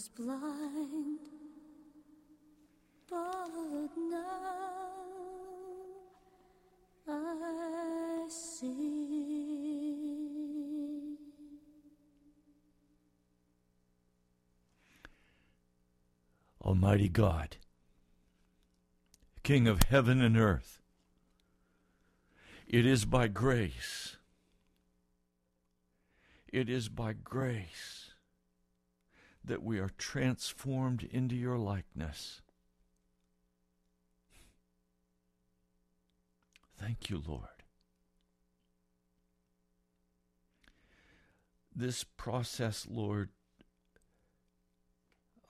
Was blind but now I see. Almighty God, King of heaven and earth, it is by grace, it is by grace that we are transformed into your likeness. Thank you, Lord. This process, Lord,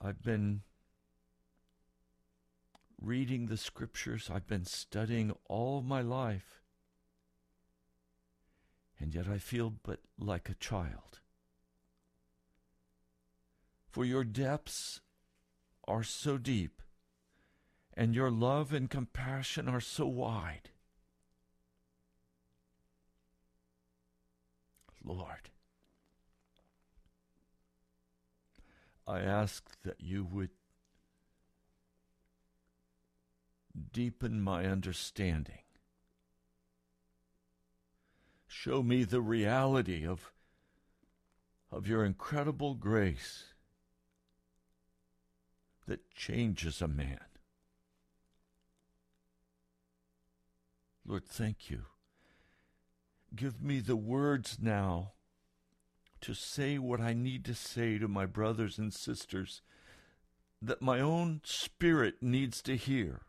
I've been reading the scriptures, I've been studying all my life, and yet I feel but like a child. For your depths are so deep, and your love and compassion are so wide. Lord, I ask that you would deepen my understanding. Show me the reality of, of your incredible grace that changes a man. Lord, thank you Give me the words now to say what I need to say to my brothers and sisters that my own spirit needs to hear,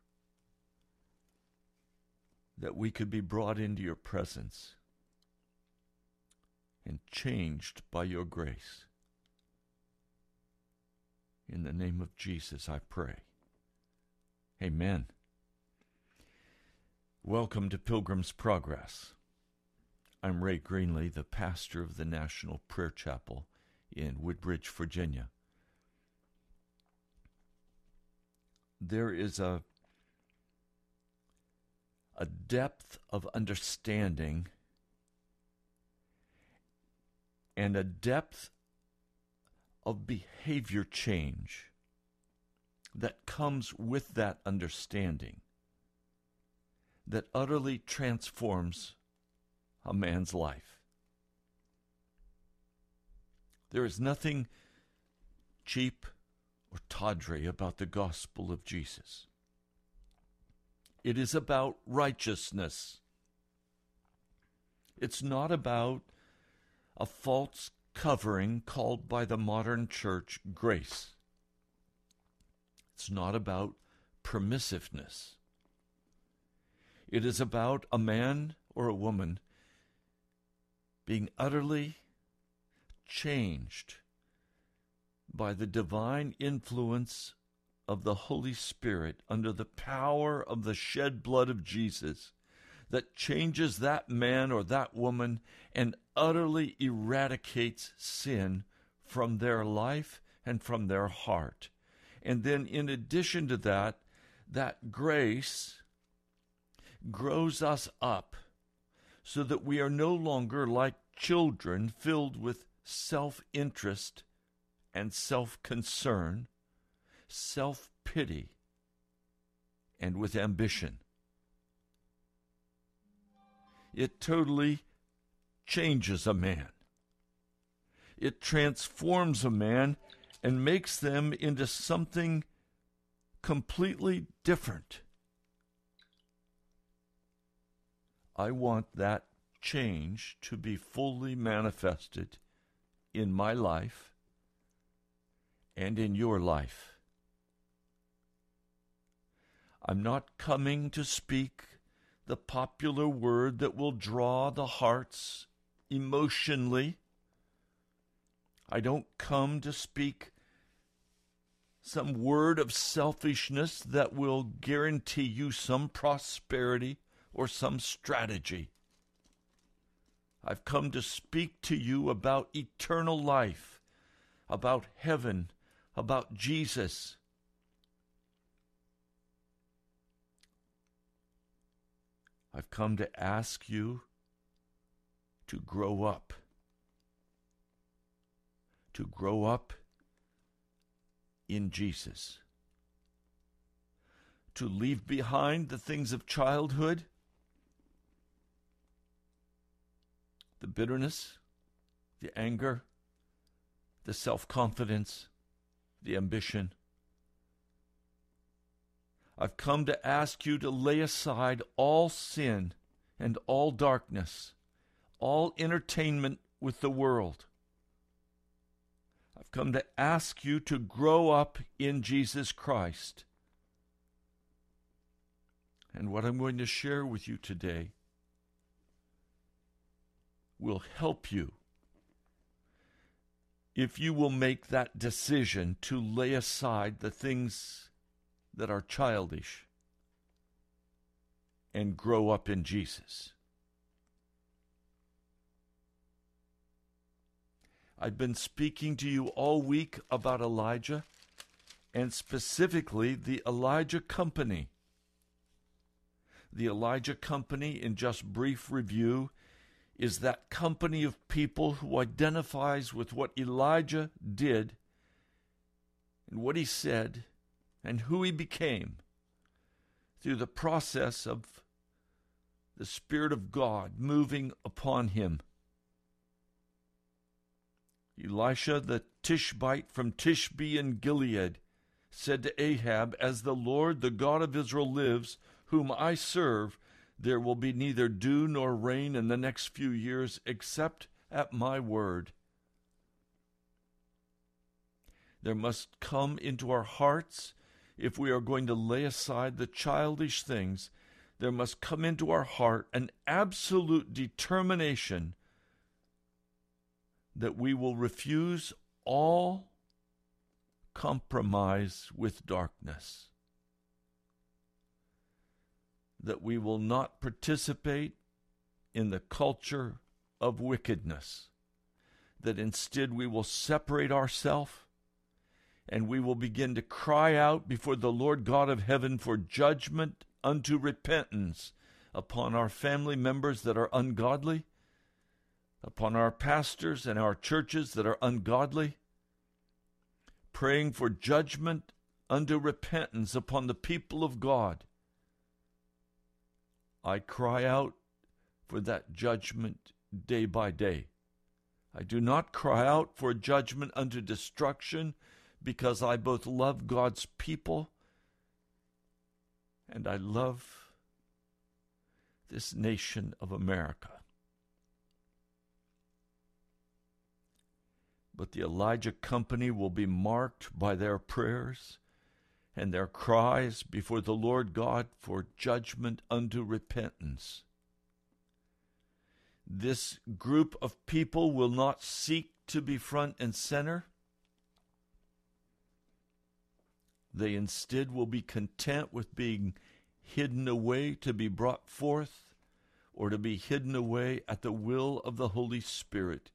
that we could be brought into your presence and changed by your grace. In the name of Jesus, I pray. Amen. Welcome to Pilgrim's Progress. I'm Ray Greenley, the pastor of the National Prayer Chapel in Woodbridge, Virginia. There is a a depth of understanding and a depth of behavior change that comes with that understanding that utterly transforms a man's life. There is nothing cheap or tawdry about the gospel of Jesus. It is about righteousness. It's not about a false covering called by the modern church grace. It's not about permissiveness. It is about a man or a woman being utterly changed by the divine influence of the Holy Spirit under the power of the shed blood of Jesus that changes that man or that woman and utterly eradicates sin from their life and from their heart. And then, in addition to that, that grace grows us up so that we are no longer like children filled with self interest and self concern, self pity, and with ambition. It totally changes a man. It transforms a man and makes them into something completely different. I want that change to be fully manifested in my life and in your life. I'm not coming to speak the popular word that will draw the hearts emotionally. I don't come to speak some word of selfishness that will guarantee you some prosperity or some strategy. I've come to speak to you about eternal life, about heaven, about Jesus. I've come to ask you to grow up. To grow up in Jesus. To leave behind the things of childhood, the bitterness, the anger, the self confidence, the ambition. I've come to ask you to lay aside all sin and all darkness, all entertainment with the world. I've come to ask you to grow up in Jesus Christ. And what I'm going to share with you today will help you if you will make that decision to lay aside the things that are childish and grow up in Jesus. I've been speaking to you all week about Elijah and specifically the Elijah Company. The Elijah Company, in just brief review, is that company of people who identifies with what Elijah did and what he said and who he became through the process of the Spirit of God moving upon him. Elijah the Tishbite from Tishbe in Gilead said to Ahab, As the Lord, the God of Israel, lives, whom I serve, There will be neither dew nor rain in the next few years except at my word. There must come into our hearts, if we are going to lay aside the childish things, there must come into our heart an absolute determination that we will refuse all compromise with darkness. That we will not participate in the culture of wickedness, that instead we will separate ourselves and we will begin to cry out before the Lord God of heaven for judgment unto repentance upon our family members that are ungodly, upon our pastors and our churches that are ungodly, praying for judgment unto repentance upon the people of God I cry out for that judgment day by day. I do not cry out for judgment unto destruction because I both love God's people and I love this nation of America. But the Elijah Company will be marked by their prayers and their cries before the Lord God for judgment unto repentance. This group of people will not seek to be front and center. They instead will be content with being hidden away to be brought forth or to be hidden away at the will of the Holy Spirit.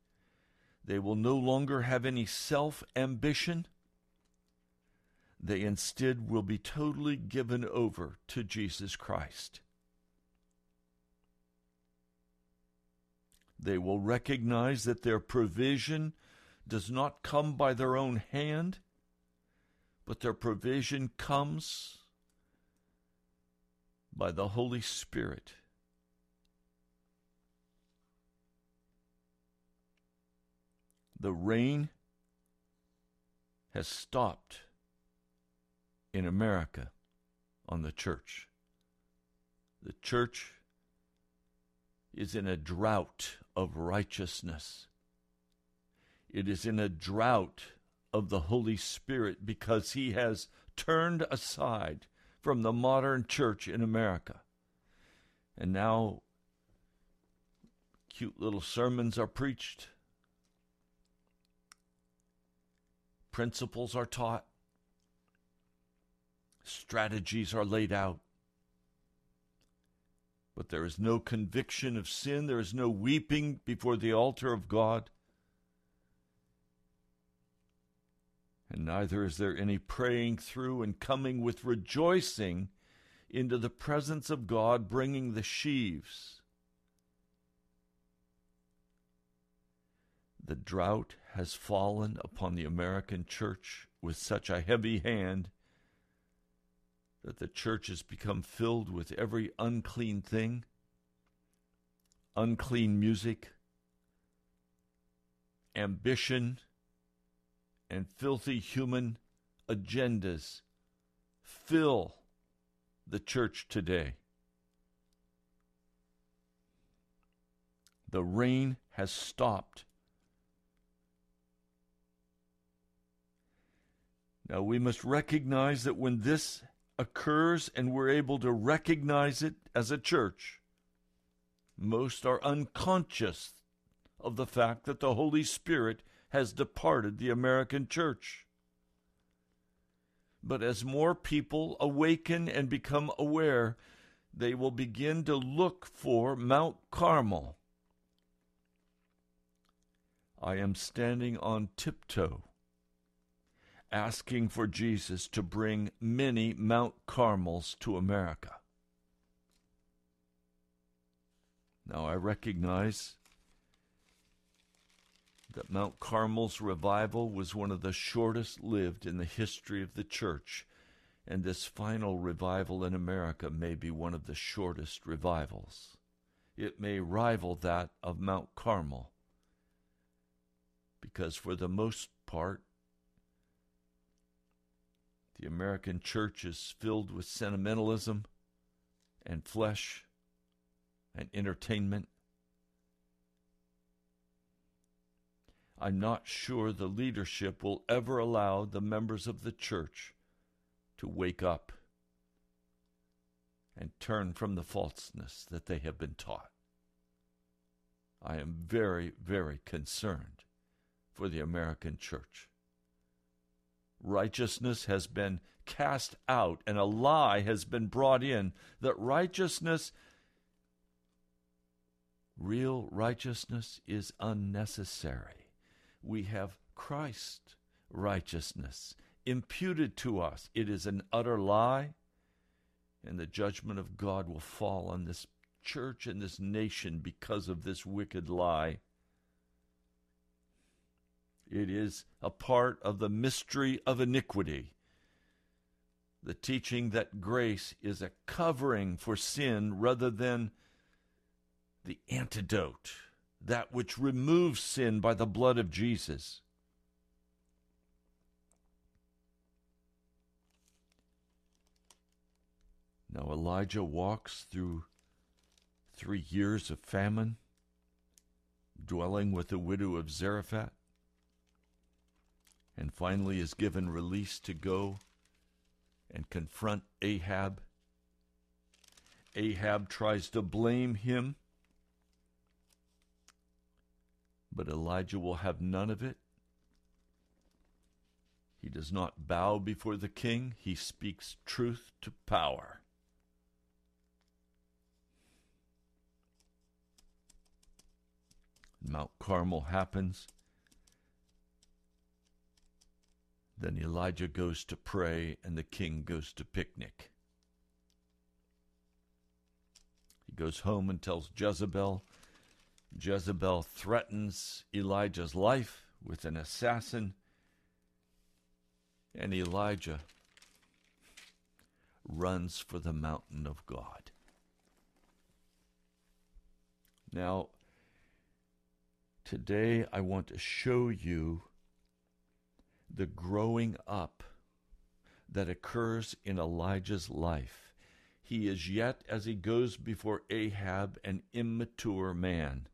They will no longer have any self ambition they instead will be totally given over to Jesus Christ. They will recognize that their provision does not come by their own hand, but their provision comes by the Holy Spirit. The rain has stopped in America on the church. The church is in a drought of righteousness. It is in a drought of the Holy Spirit because he has turned aside from the modern church in America. And now cute little sermons are preached, principles are taught, strategies are laid out. But there is no conviction of sin, there is no weeping before the altar of God. And neither is there any praying through and coming with rejoicing into the presence of God, bringing the sheaves. The drought has fallen upon the American church with such a heavy hand that the church has become filled with every unclean thing, unclean music, ambition, and filthy human agendas fill the church today. The rain has stopped. Now we must recognize that when this occurs and we're able to recognize it as a church, most are unconscious of the fact that the Holy Spirit has departed the American church. But as more people awaken and become aware, they will begin to look for Mount Carmel. I am standing on tiptoe asking for Jesus to bring many Mount Carmels to America. Now, I recognize that Mount Carmel's revival was one of the shortest lived in the history of the church, and this final revival in America may be one of the shortest revivals. It may rival that of Mount Carmel, because for the most part, the American church is filled with sentimentalism and flesh and entertainment. I'm not sure the leadership will ever allow the members of the church to wake up and turn from the falseness that they have been taught. I am very, very concerned for the American church. Righteousness has been cast out and a lie has been brought in that righteousness, real righteousness, is unnecessary we have Christ righteousness imputed to us. It is an utter lie, and the judgment of God will fall on this church and this nation because of this wicked lie. It is a part of the mystery of iniquity. The teaching that grace is a covering for sin rather than the antidote that which removes sin by the blood of Jesus. Now Elijah walks through three years of famine, dwelling with the widow of Zarephath, and finally is given release to go and confront Ahab. Ahab tries to blame him But Elijah will have none of it. He does not bow before the king, he speaks truth to power. Mount Carmel happens. Then Elijah goes to pray, and the king goes to picnic. He goes home and tells Jezebel Jezebel threatens Elijah's life with an assassin, and Elijah runs for the mountain of God. Now, today I want to show you the growing up that occurs in Elijah's life. He is yet, as he goes before Ahab, an immature man.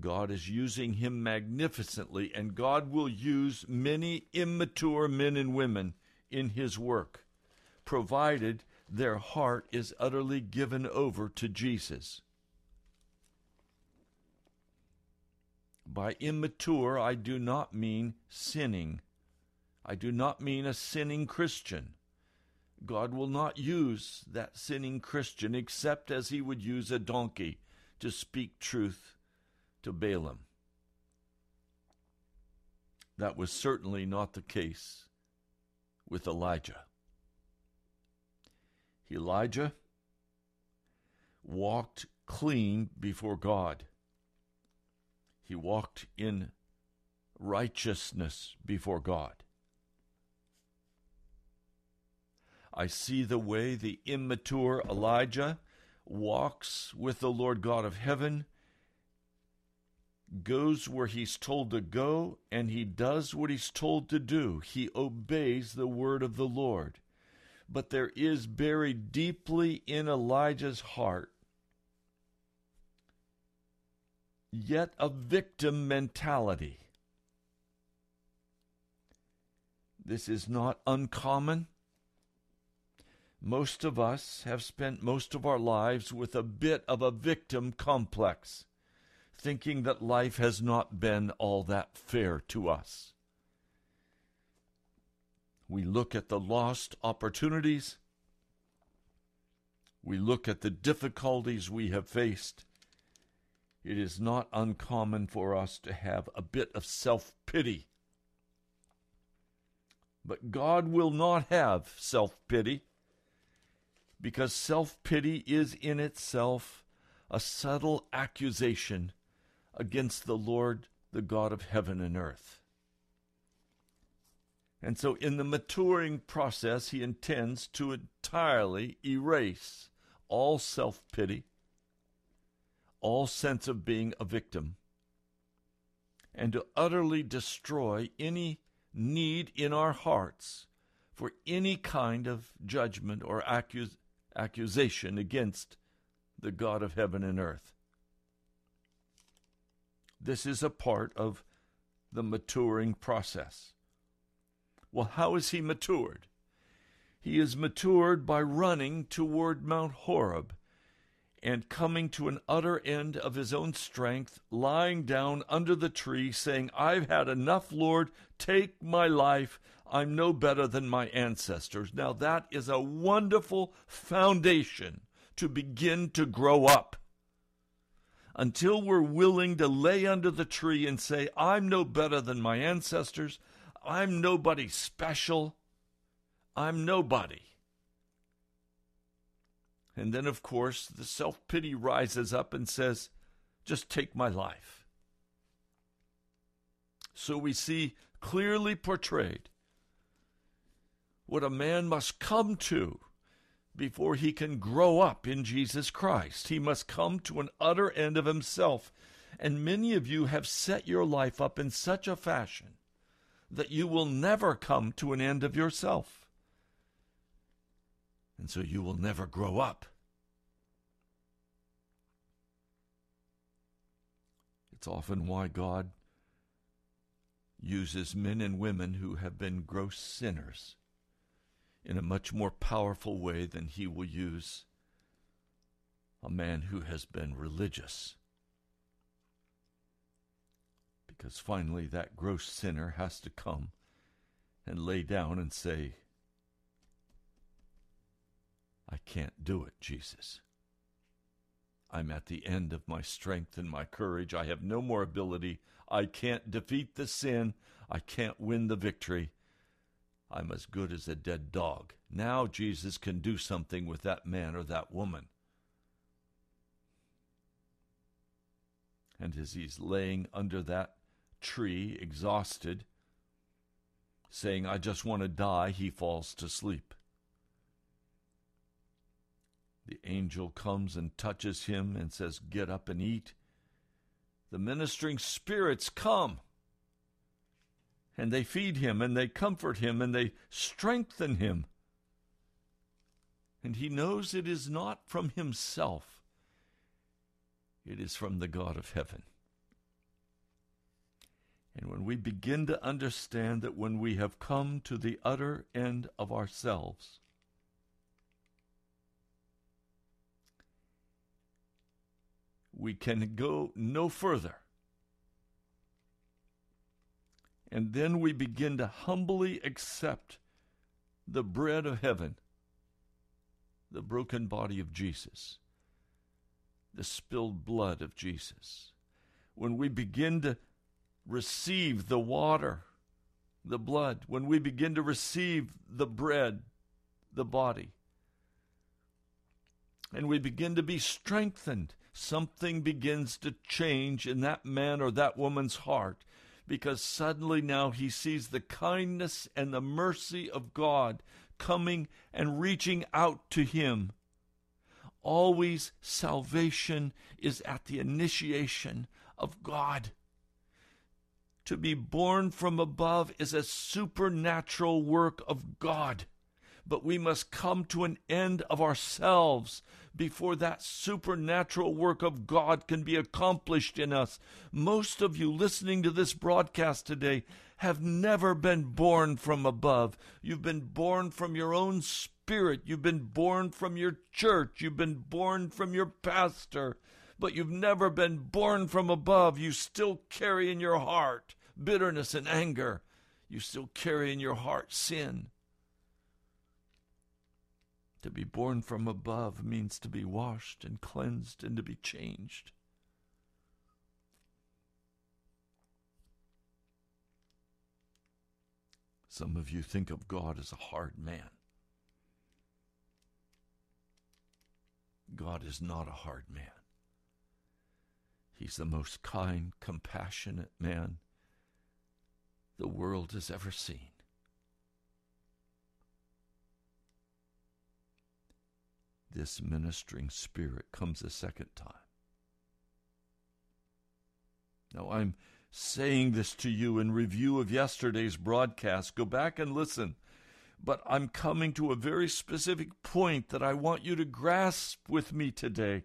God is using him magnificently, and God will use many immature men and women in his work, provided their heart is utterly given over to Jesus. By immature, I do not mean sinning. I do not mean a sinning Christian. God will not use that sinning Christian except as he would use a donkey to speak truth to Balaam. That was certainly not the case with Elijah. Elijah walked clean before God. He walked in righteousness before God. I see the way the immature Elijah walks with the Lord God of heaven goes where he's told to go and he does what he's told to do. He obeys the word of the Lord. But there is buried deeply in Elijah's heart yet a victim mentality. This is not uncommon. Most of us have spent most of our lives with a bit of a victim complex thinking that life has not been all that fair to us. We look at the lost opportunities. We look at the difficulties we have faced. It is not uncommon for us to have a bit of self pity. But God will not have self pity because self pity is in itself a subtle accusation against the Lord, the God of heaven and earth. And so, in the maturing process, he intends to entirely erase all self pity, all sense of being a victim, and to utterly destroy any need in our hearts for any kind of judgment or accus- accusation against the God of heaven and earth. This is a part of the maturing process. Well, how is he matured? He is matured by running toward Mount Horeb and coming to an utter end of his own strength, lying down under the tree, saying, I've had enough, Lord, take my life. I'm no better than my ancestors. Now, that is a wonderful foundation to begin to grow up. Until we're willing to lay under the tree and say, I'm no better than my ancestors, I'm nobody special, I'm nobody. And then, of course, the self pity rises up and says, Just take my life. So we see clearly portrayed what a man must come to before he can grow up in Jesus Christ. He must come to an utter end of himself. And many of you have set your life up in such a fashion that you will never come to an end of yourself. And so you will never grow up. It's often why God uses men and women who have been gross sinners in a much more powerful way than he will use a man who has been religious. Because finally, that gross sinner has to come and lay down and say, I can't do it, Jesus. I'm at the end of my strength and my courage. I have no more ability. I can't defeat the sin. I can't win the victory. I'm as good as a dead dog. Now Jesus can do something with that man or that woman. And as he's laying under that tree, exhausted, saying, I just want to die, he falls to sleep. The angel comes and touches him and says, Get up and eat. The ministering spirits come and they feed him and they comfort him and they strengthen him. And he knows it is not from himself, it is from the God of heaven. And when we begin to understand that when we have come to the utter end of ourselves, we can go no further And then we begin to humbly accept the bread of heaven, the broken body of Jesus, the spilled blood of Jesus. When we begin to receive the water, the blood, when we begin to receive the bread, the body, and we begin to be strengthened, something begins to change in that man or that woman's heart because suddenly now he sees the kindness and the mercy of God coming and reaching out to him. Always salvation is at the initiation of God. To be born from above is a supernatural work of God but we must come to an end of ourselves before that supernatural work of God can be accomplished in us. Most of you listening to this broadcast today have never been born from above. You've been born from your own spirit. You've been born from your church. You've been born from your pastor. But you've never been born from above. You still carry in your heart bitterness and anger. You still carry in your heart sin. To be born from above means to be washed and cleansed and to be changed. Some of you think of God as a hard man. God is not a hard man. He's the most kind, compassionate man the world has ever seen. this ministering spirit comes a second time. Now, I'm saying this to you in review of yesterday's broadcast. Go back and listen. But I'm coming to a very specific point that I want you to grasp with me today.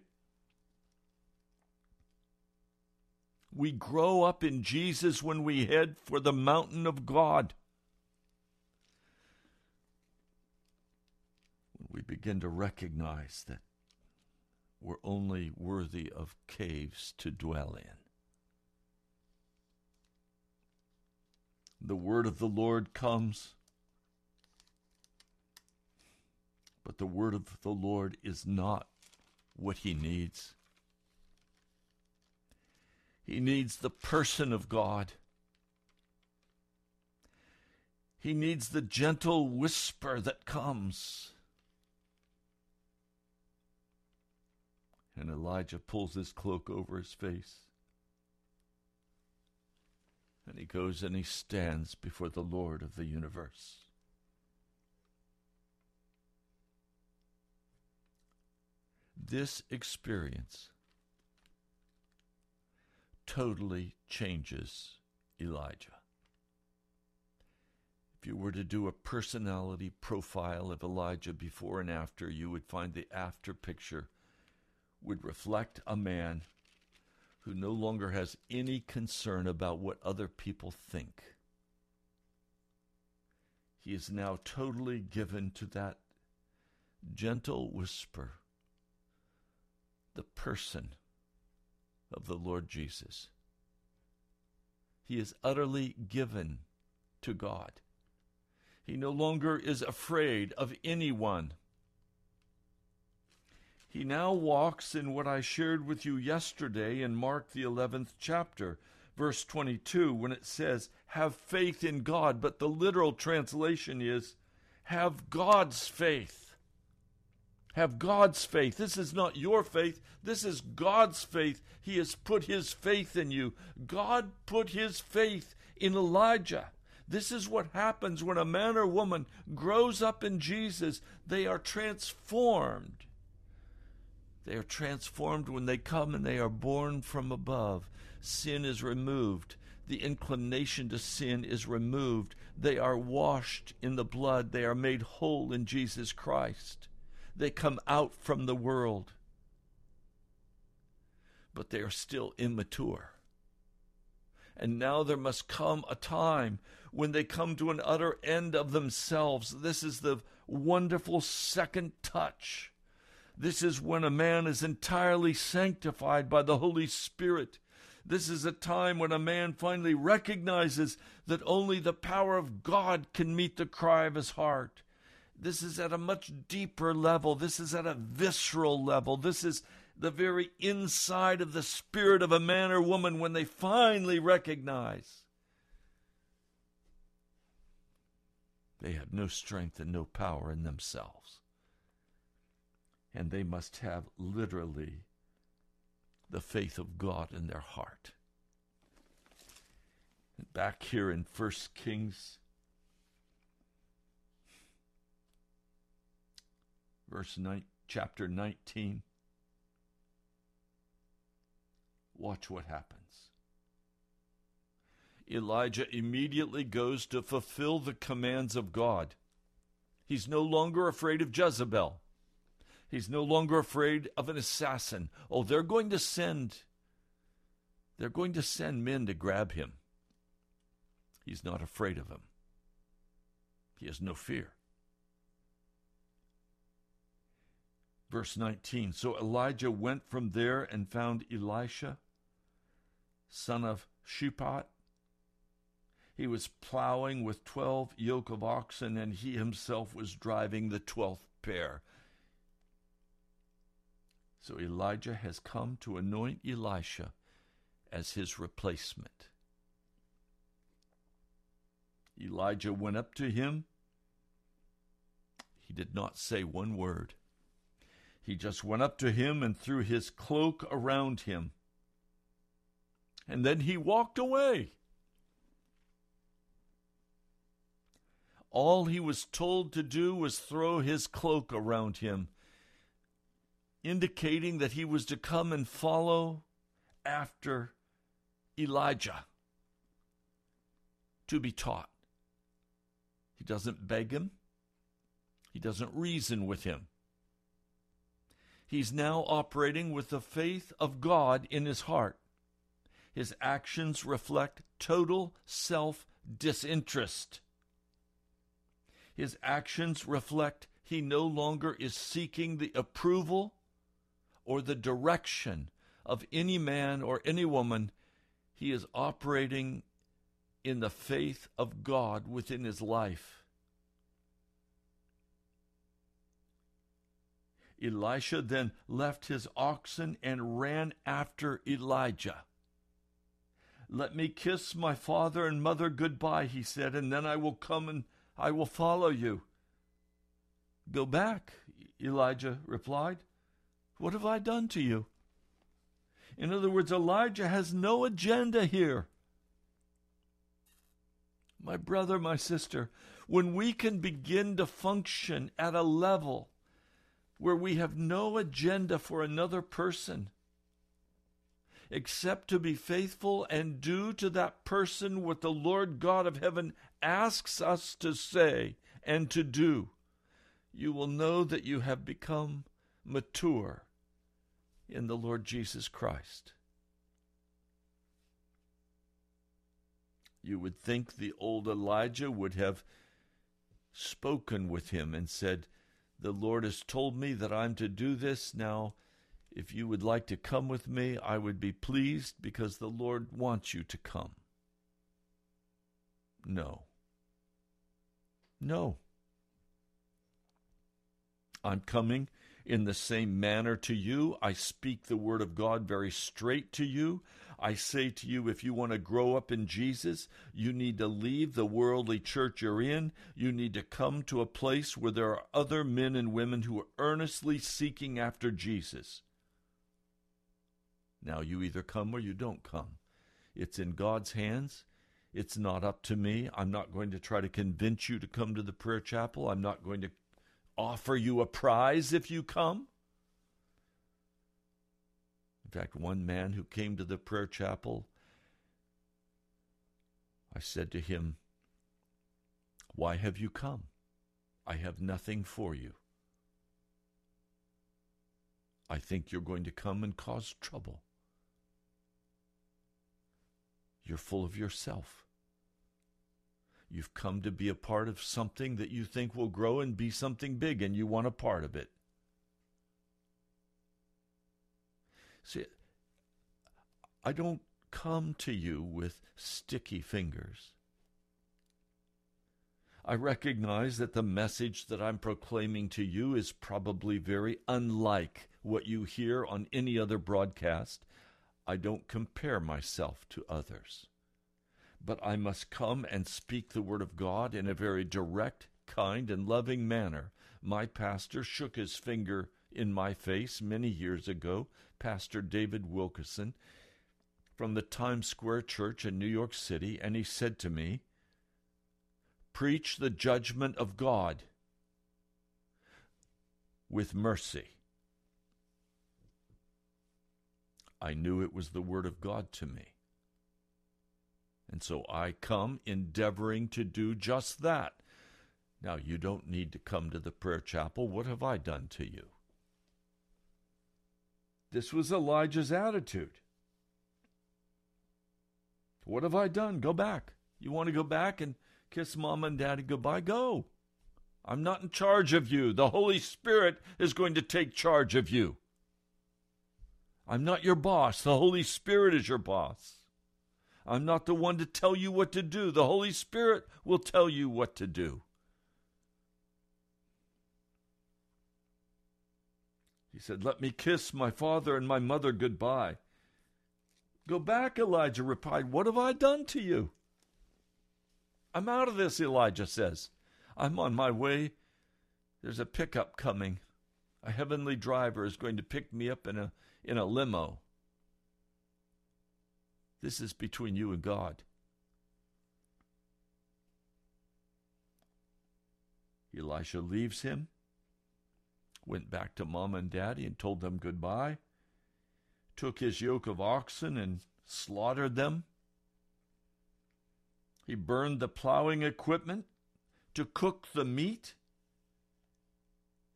We grow up in Jesus when we head for the mountain of God. We begin to recognize that we're only worthy of caves to dwell in. The word of the Lord comes, but the word of the Lord is not what he needs. He needs the person of God. He needs the gentle whisper that comes. And Elijah pulls his cloak over his face. And he goes and he stands before the Lord of the universe. This experience totally changes Elijah. If you were to do a personality profile of Elijah before and after, you would find the after picture would reflect a man who no longer has any concern about what other people think. He is now totally given to that gentle whisper, the person of the Lord Jesus. He is utterly given to God. He no longer is afraid of anyone. He now walks in what I shared with you yesterday in Mark, the 11th chapter, verse 22, when it says, Have faith in God. But the literal translation is, Have God's faith. Have God's faith. This is not your faith. This is God's faith. He has put his faith in you. God put his faith in Elijah. This is what happens when a man or woman grows up in Jesus. They are transformed they are transformed when they come and they are born from above. Sin is removed. The inclination to sin is removed. They are washed in the blood. They are made whole in Jesus Christ. They come out from the world. But they are still immature. And now there must come a time when they come to an utter end of themselves. This is the wonderful second touch this is when a man is entirely sanctified by the Holy Spirit. This is a time when a man finally recognizes that only the power of God can meet the cry of his heart. This is at a much deeper level. This is at a visceral level. This is the very inside of the spirit of a man or woman when they finally recognize they have no strength and no power in themselves and they must have literally the faith of God in their heart. And back here in First Kings, verse 9, chapter 19, watch what happens. Elijah immediately goes to fulfill the commands of God. He's no longer afraid of Jezebel. He's no longer afraid of an assassin. Oh, they're going to send they're going to send men to grab him. He's not afraid of them. He has no fear. Verse 19 So Elijah went from there and found Elisha, son of Shaphat. He was plowing with twelve yoke of oxen, and he himself was driving the twelfth pair. So Elijah has come to anoint Elisha as his replacement. Elijah went up to him. He did not say one word. He just went up to him and threw his cloak around him. And then he walked away. All he was told to do was throw his cloak around him indicating that he was to come and follow after Elijah to be taught. He doesn't beg him, he doesn't reason with him. He's now operating with the faith of God in his heart. His actions reflect total self disinterest. His actions reflect he no longer is seeking the approval or the direction of any man or any woman. He is operating in the faith of God within his life. Elisha then left his oxen and ran after Elijah. Let me kiss my father and mother goodbye, he said, and then I will come and I will follow you. Go back, Elijah replied. What have I done to you? In other words, Elijah has no agenda here. My brother, my sister, when we can begin to function at a level where we have no agenda for another person, except to be faithful and do to that person what the Lord God of heaven asks us to say and to do, you will know that you have become mature in the Lord Jesus Christ. You would think the old Elijah would have spoken with him and said, The Lord has told me that I'm to do this. Now, if you would like to come with me, I would be pleased because the Lord wants you to come. No. No. I'm coming in the same manner to you. I speak the word of God very straight to you. I say to you, if you want to grow up in Jesus, you need to leave the worldly church you're in. You need to come to a place where there are other men and women who are earnestly seeking after Jesus. Now, you either come or you don't come. It's in God's hands. It's not up to me. I'm not going to try to convince you to come to the prayer chapel. I'm not going to offer you a prize if you come. In fact, one man who came to the prayer chapel, I said to him, Why have you come? I have nothing for you. I think you're going to come and cause trouble. You're full of yourself. You've come to be a part of something that you think will grow and be something big, and you want a part of it. See, I don't come to you with sticky fingers. I recognize that the message that I'm proclaiming to you is probably very unlike what you hear on any other broadcast. I don't compare myself to others but I must come and speak the word of God in a very direct, kind, and loving manner. My pastor shook his finger in my face many years ago, Pastor David Wilkerson from the Times Square Church in New York City, and he said to me, Preach the judgment of God with mercy. I knew it was the Word of God to me. And so I come endeavoring to do just that. Now, you don't need to come to the prayer chapel. What have I done to you? This was Elijah's attitude. What have I done? Go back. You want to go back and kiss mom and daddy goodbye? Go. I'm not in charge of you. The Holy Spirit is going to take charge of you. I'm not your boss. The Holy Spirit is your boss. I'm not the one to tell you what to do. The Holy Spirit will tell you what to do. He said, Let me kiss my father and my mother goodbye. Go back, Elijah replied. What have I done to you? I'm out of this, Elijah says. I'm on my way. There's a pickup coming. A heavenly driver is going to pick me up in a in a limo. This is between you and God. Elisha leaves him, went back to mom and daddy and told them goodbye, took his yoke of oxen and slaughtered them. He burned the plowing equipment to cook the meat,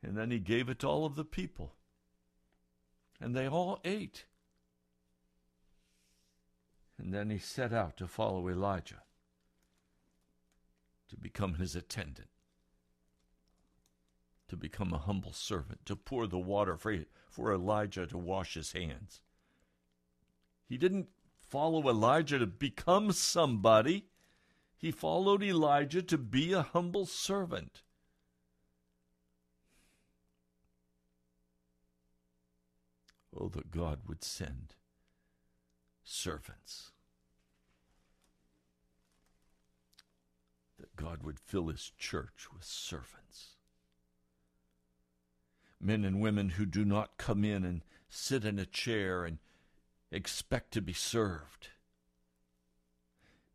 and then he gave it to all of the people. And they all ate. And then he set out to follow Elijah, to become his attendant, to become a humble servant, to pour the water for, for Elijah to wash his hands. He didn't follow Elijah to become somebody. He followed Elijah to be a humble servant. Oh, that God would send servants. That God would fill his church with servants. Men and women who do not come in and sit in a chair and expect to be served.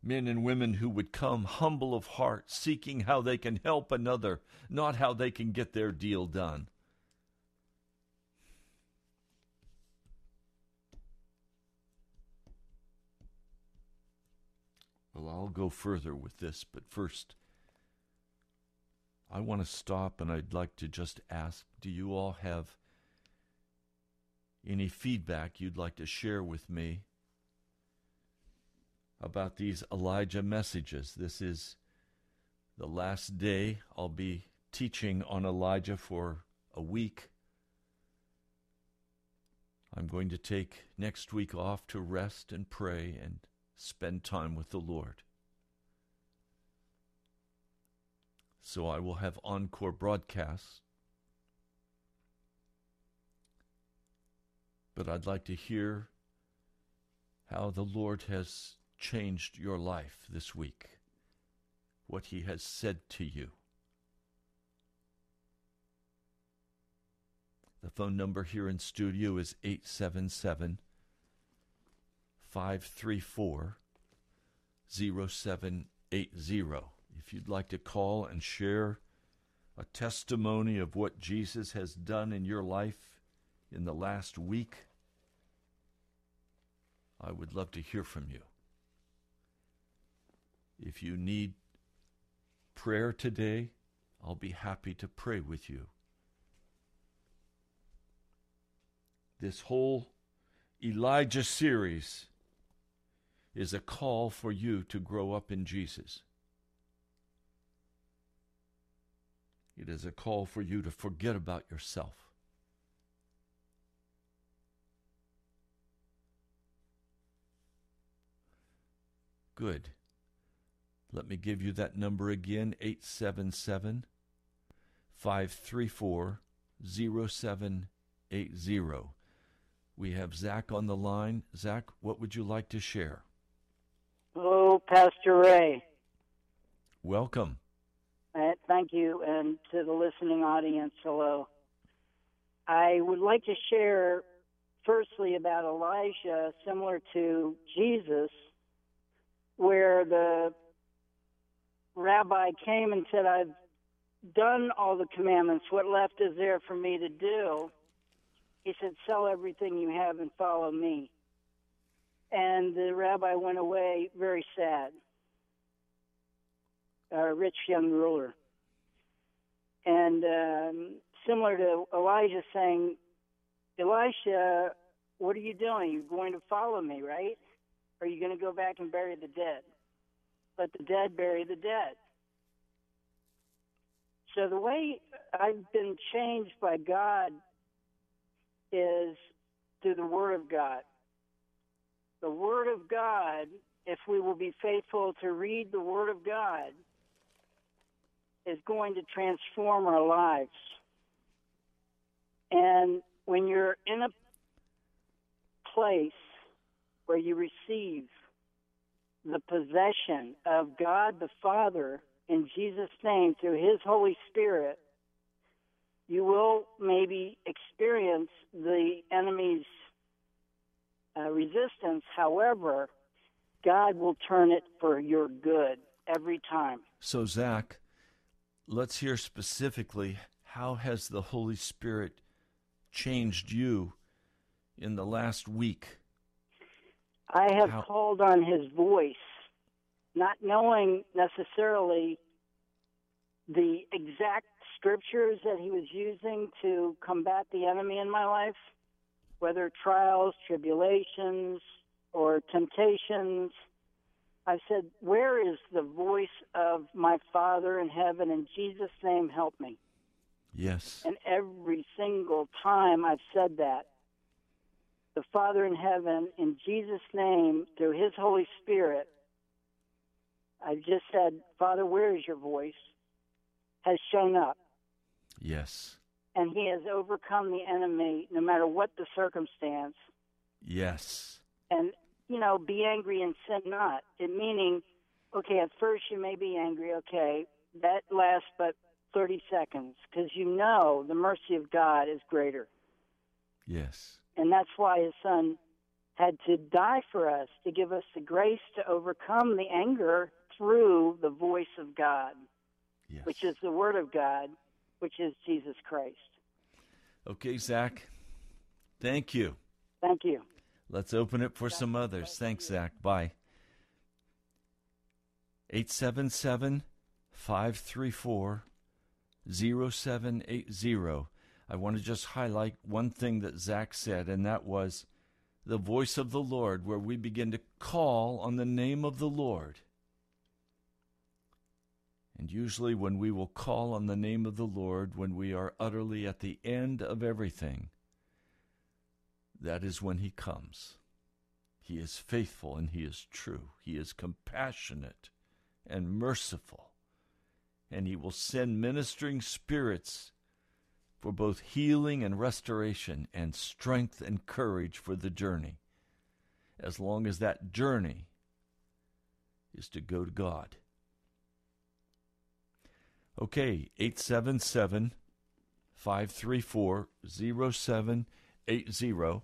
Men and women who would come humble of heart, seeking how they can help another, not how they can get their deal done. Well, I'll go further with this, but first, I want to stop and I'd like to just ask do you all have any feedback you'd like to share with me about these Elijah messages? This is the last day I'll be teaching on Elijah for a week. I'm going to take next week off to rest and pray and spend time with the Lord. So I will have encore broadcasts. But I'd like to hear how the Lord has changed your life this week, what He has said to you. The phone number here in studio is 877 534 0780. If you'd like to call and share a testimony of what Jesus has done in your life in the last week, I would love to hear from you. If you need prayer today, I'll be happy to pray with you. This whole Elijah series is a call for you to grow up in Jesus. It is a call for you to forget about yourself. Good. Let me give you that number again 877 534 0780. We have Zach on the line. Zach, what would you like to share? Pastor Ray. Welcome. Uh, thank you, and to the listening audience, hello. I would like to share, firstly, about Elijah, similar to Jesus, where the rabbi came and said, I've done all the commandments. What left is there for me to do? He said, Sell everything you have and follow me. And the rabbi went away very sad a rich young ruler. And um, similar to Elijah saying, Elisha, what are you doing? You're going to follow me, right? Are you going to go back and bury the dead? Let the dead bury the dead. So the way I've been changed by God is through the Word of God. The Word of God, if we will be faithful to read the Word of God, is going to transform our lives. And when you're in a place where you receive the possession of God the Father in Jesus' name through His Holy Spirit, you will maybe experience the enemy's uh, resistance. However, God will turn it for your good every time. So, Zach, let's hear specifically how has the Holy Spirit changed you in the last week? I have How- called on his voice, not knowing necessarily the exact scriptures that he was using to combat the enemy in my life, whether trials, tribulations, or temptations, I've said, Where is the voice of my Father in heaven? In Jesus' name, help me. Yes. And every single time I've said that, the Father in heaven, in Jesus' name, through His Holy Spirit, I've just said, Father, where is your voice? Has shown up. Yes. And He has overcome the enemy no matter what the circumstance. Yes. And, you know, be angry and sin not. It meaning, okay, at first you may be angry, okay, that lasts but 30 seconds because you know the mercy of God is greater. Yes. And that's why his son had to die for us to give us the grace to overcome the anger through the voice of God, Yes. which is the word of God, which is Jesus Christ. Okay, Zach. Thank you. Thank you. Let's open it for some others. Thanks, Zach. Bye. 877 534 0780. I want to just highlight one thing that Zach said, and that was the voice of the Lord, where we begin to call on the name of the Lord. And usually, when we will call on the name of the Lord, when we are utterly at the end of everything, that is when He comes. He is faithful and He is true. He is compassionate and merciful. And He will send ministering spirits for both healing and restoration and strength and courage for the journey, as long as that journey is to go to God. Okay, 877 534 0780.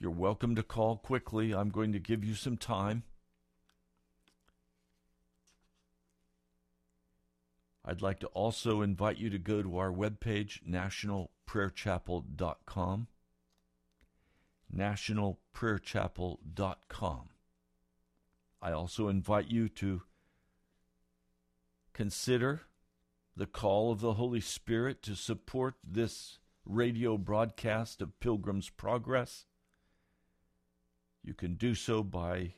You're welcome to call quickly. I'm going to give you some time. I'd like to also invite you to go to our webpage, nationalprayerchapel.com. Nationalprayerchapel.com. I also invite you to consider the call of the Holy Spirit to support this radio broadcast of Pilgrim's Progress. You can do so by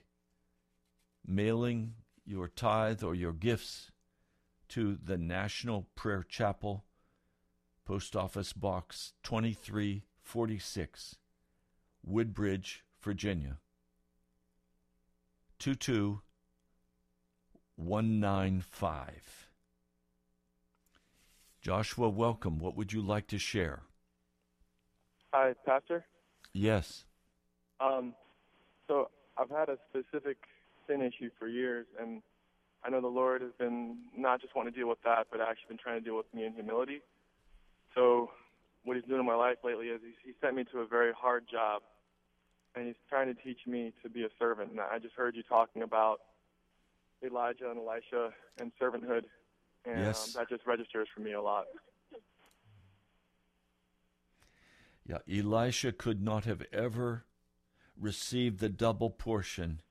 mailing your tithe or your gifts to the National Prayer Chapel, Post Office Box 2346, Woodbridge, Virginia 22195. Joshua, welcome. What would you like to share? Hi, Pastor. Yes. Um, so I've had a specific sin issue for years, and I know the Lord has been not just wanting to deal with that, but actually been trying to deal with me in humility. So what He's doing in my life lately is He's, He sent me to a very hard job, and He's trying to teach me to be a servant. And I just heard you talking about Elijah and Elisha and servanthood, and Yes. um, that just registers for me a lot. Yeah, Elisha could not have ever received the double portion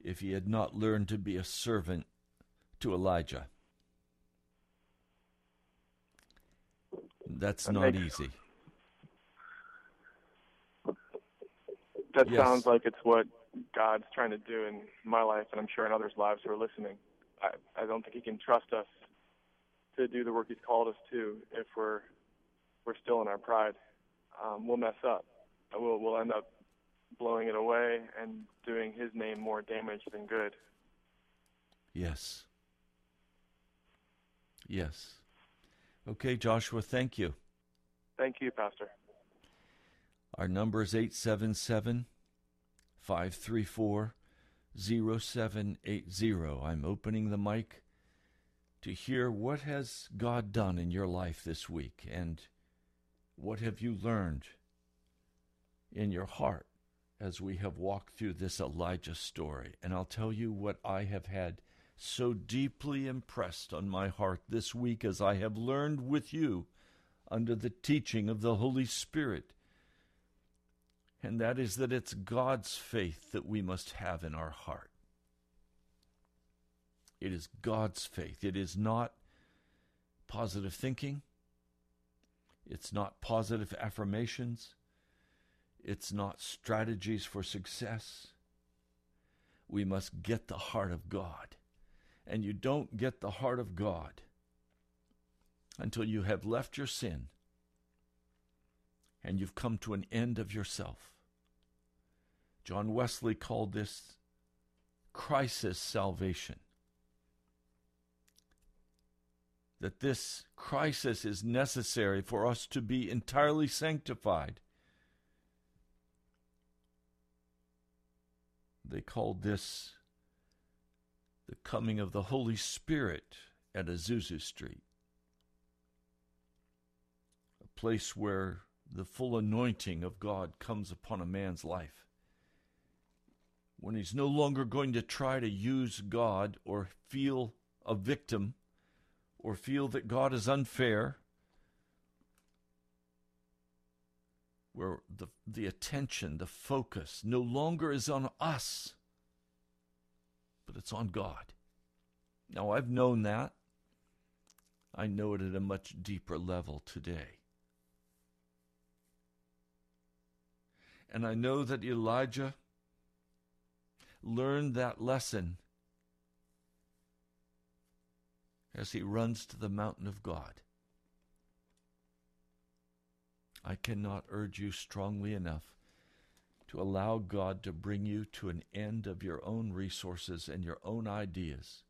if he had not learned to be a servant to Elijah. That's That not makes- easy. That Yes. sounds like it's what God's trying to do in my life, and I'm sure in others' lives who are listening. I, I don't think He can trust us to do the work He's called us to if we're we're still in our pride. Um, we'll mess up. We'll we'll end up blowing it away and doing His name more damage than good. Yes. Yes. Okay, Joshua, thank you. Thank you, Pastor. Our number is 877 534 0780. I'm opening the mic to hear what has God done in your life this week and what have you learned in your heart as we have walked through this Elijah story. And I'll tell you what I have had so deeply impressed on my heart this week as I have learned with you under the teaching of the Holy Spirit and that is that it's God's faith that we must have in our heart. It is God's faith. It is not positive thinking. It's not positive affirmations. It's not strategies for success. We must get the heart of God. And you don't get the heart of God until you have left your sin and you've come to an end of yourself. John Wesley called this crisis salvation. That this crisis is necessary for us to be entirely sanctified. They called this the coming of the Holy Spirit at Azusa Street, a place where the full anointing of God comes upon a man's life when he's no longer going to try to use God or feel a victim or feel that God is unfair, where the, the attention, the focus no longer is on us, but it's on God. Now, I've known that. I know it at a much deeper level today. And I know that Elijah learned that lesson as he runs to the mountain of God. I cannot urge you strongly enough to allow God to bring you to an end of your own resources and your own ideas.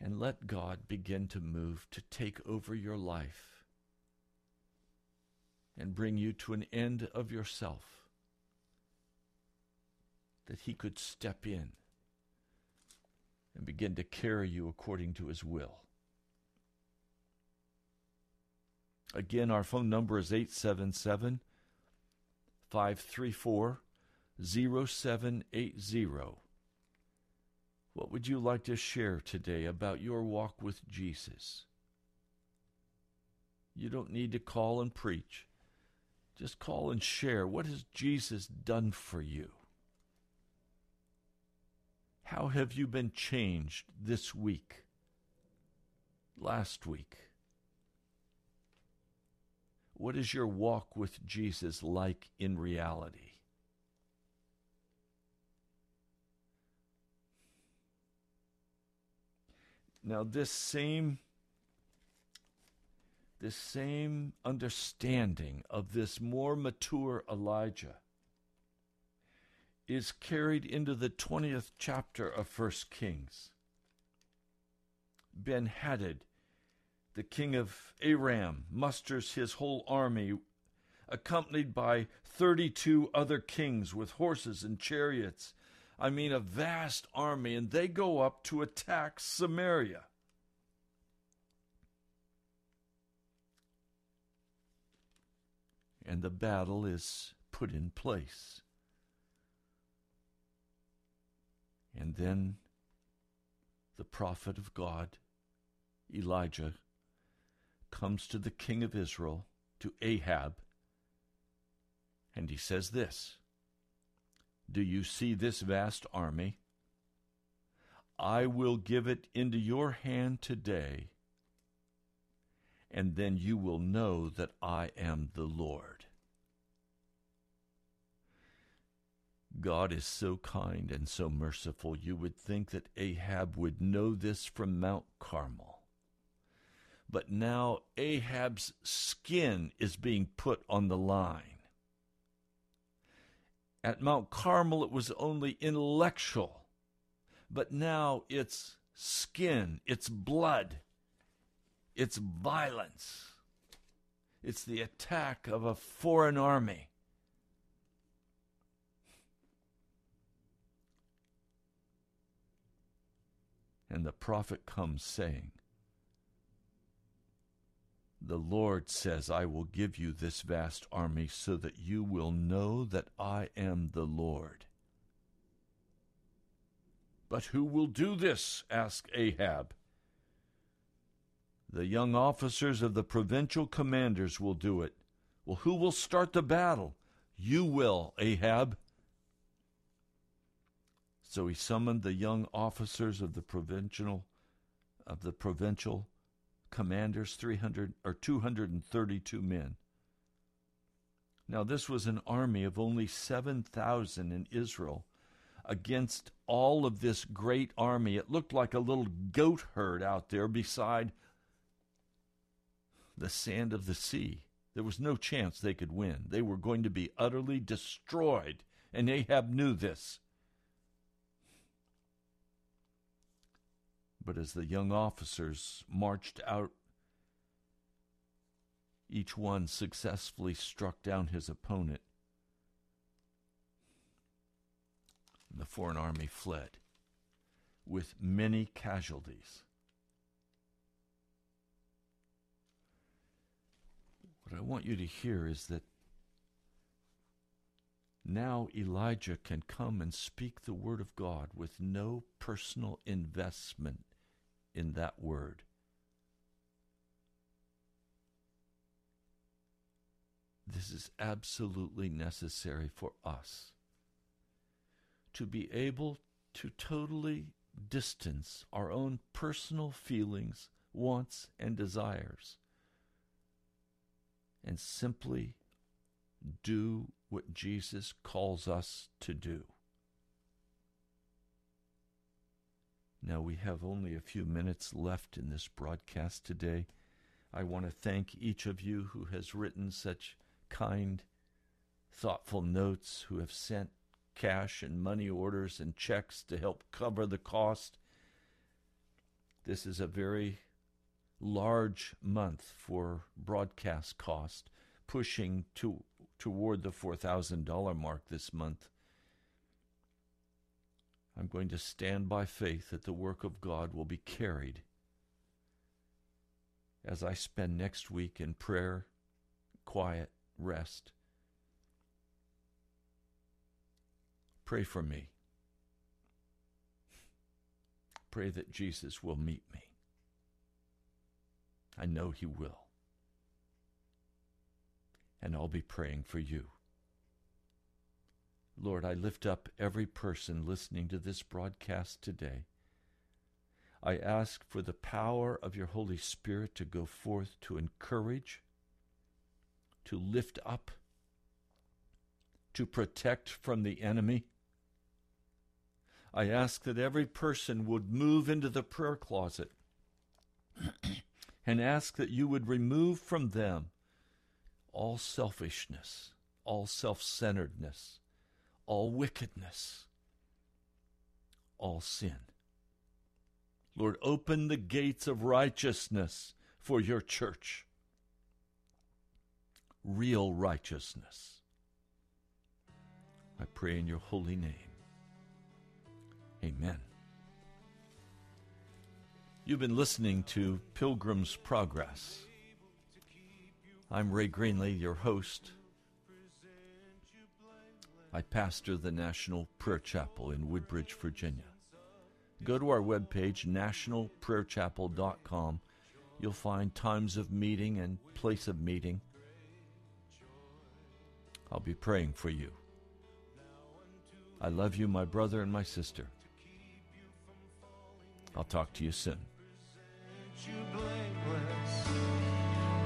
And let God begin to move to take over your life and bring you to an end of yourself that he could step in and begin to carry you according to his will. Again, our phone number is 877 534 0780. What would you like to share today about your walk with Jesus? You don't need to call and preach. Just call and share. What has Jesus done for you? How have you been changed this week? Last week? What is your walk with Jesus like in reality? Now, this same this same understanding of this more mature Elijah is carried into the 20th chapter of First Kings. Ben Hadad, the king of Aram, musters his whole army, accompanied by 32 other kings with horses and chariots. I mean, a vast army, and they go up to attack Samaria. And the battle is put in place. And then the prophet of God, Elijah, comes to the king of Israel, to Ahab, and he says this Do you see this vast army? I will give it into your hand today, and then you will know that I am the Lord. God is so kind and so merciful, you would think that Ahab would know this from Mount Carmel. But now Ahab's skin is being put on the line. At Mount Carmel, it was only intellectual, but now it's skin, it's blood, it's violence, it's the attack of a foreign army. And the prophet comes saying, The Lord says, I will give you this vast army so that you will know that I am the Lord. But who will do this? asked Ahab. The young officers of the provincial commanders will do it. Well, who will start the battle? You will, Ahab. So he summoned the young officers of the provincial of the provincial commanders 300 or 232 men Now, this was an army of only 7,000 in Israel against all of this great army. It looked like a little goat herd out there beside the sand of the sea. There was no chance they could win. They were going to be utterly destroyed, and Ahab knew this. But as the young officers marched out, each one successfully struck down his opponent. The foreign army fled with many casualties. What I want you to hear is that now Elijah can come and speak the word of God with no personal investment in that word. This is absolutely necessary for us to be able to totally distance our own personal feelings, wants, and desires and simply do what Jesus calls us to do. Now, we have only a few minutes left in this broadcast today. I want to thank each of you who has written such kind, thoughtful notes, who have sent cash and money orders and checks to help cover the cost. This is a very large month for broadcast cost, pushing to, toward the $4,000 mark this month. I'm going to stand by faith that the work of God will be carried as I spend next week in prayer, quiet, rest. Pray for me. Pray that Jesus will meet me. I know He will. And I'll be praying for you. Lord, I lift up every person listening to this broadcast today. I ask for the power of your Holy Spirit to go forth to encourage, to lift up, to protect from the enemy. I ask that every person would move into the prayer closet and ask that you would remove from them all selfishness, all self centeredness, all wickedness, all sin. Lord, open the gates of righteousness for your church. Real righteousness. I pray in your holy name. Amen. You've been listening to Pilgrim's Progress. I'm Ray Greenley, your host. I pastor the National Prayer Chapel in Woodbridge, Virginia. Go to our webpage, nationalprayerchapel.com. You'll find times of meeting and place of meeting. I'll be praying for you. I love you, my brother and my sister. I'll talk to you soon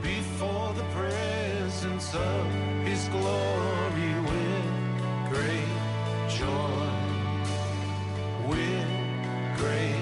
before the presence of his glory great joy, with great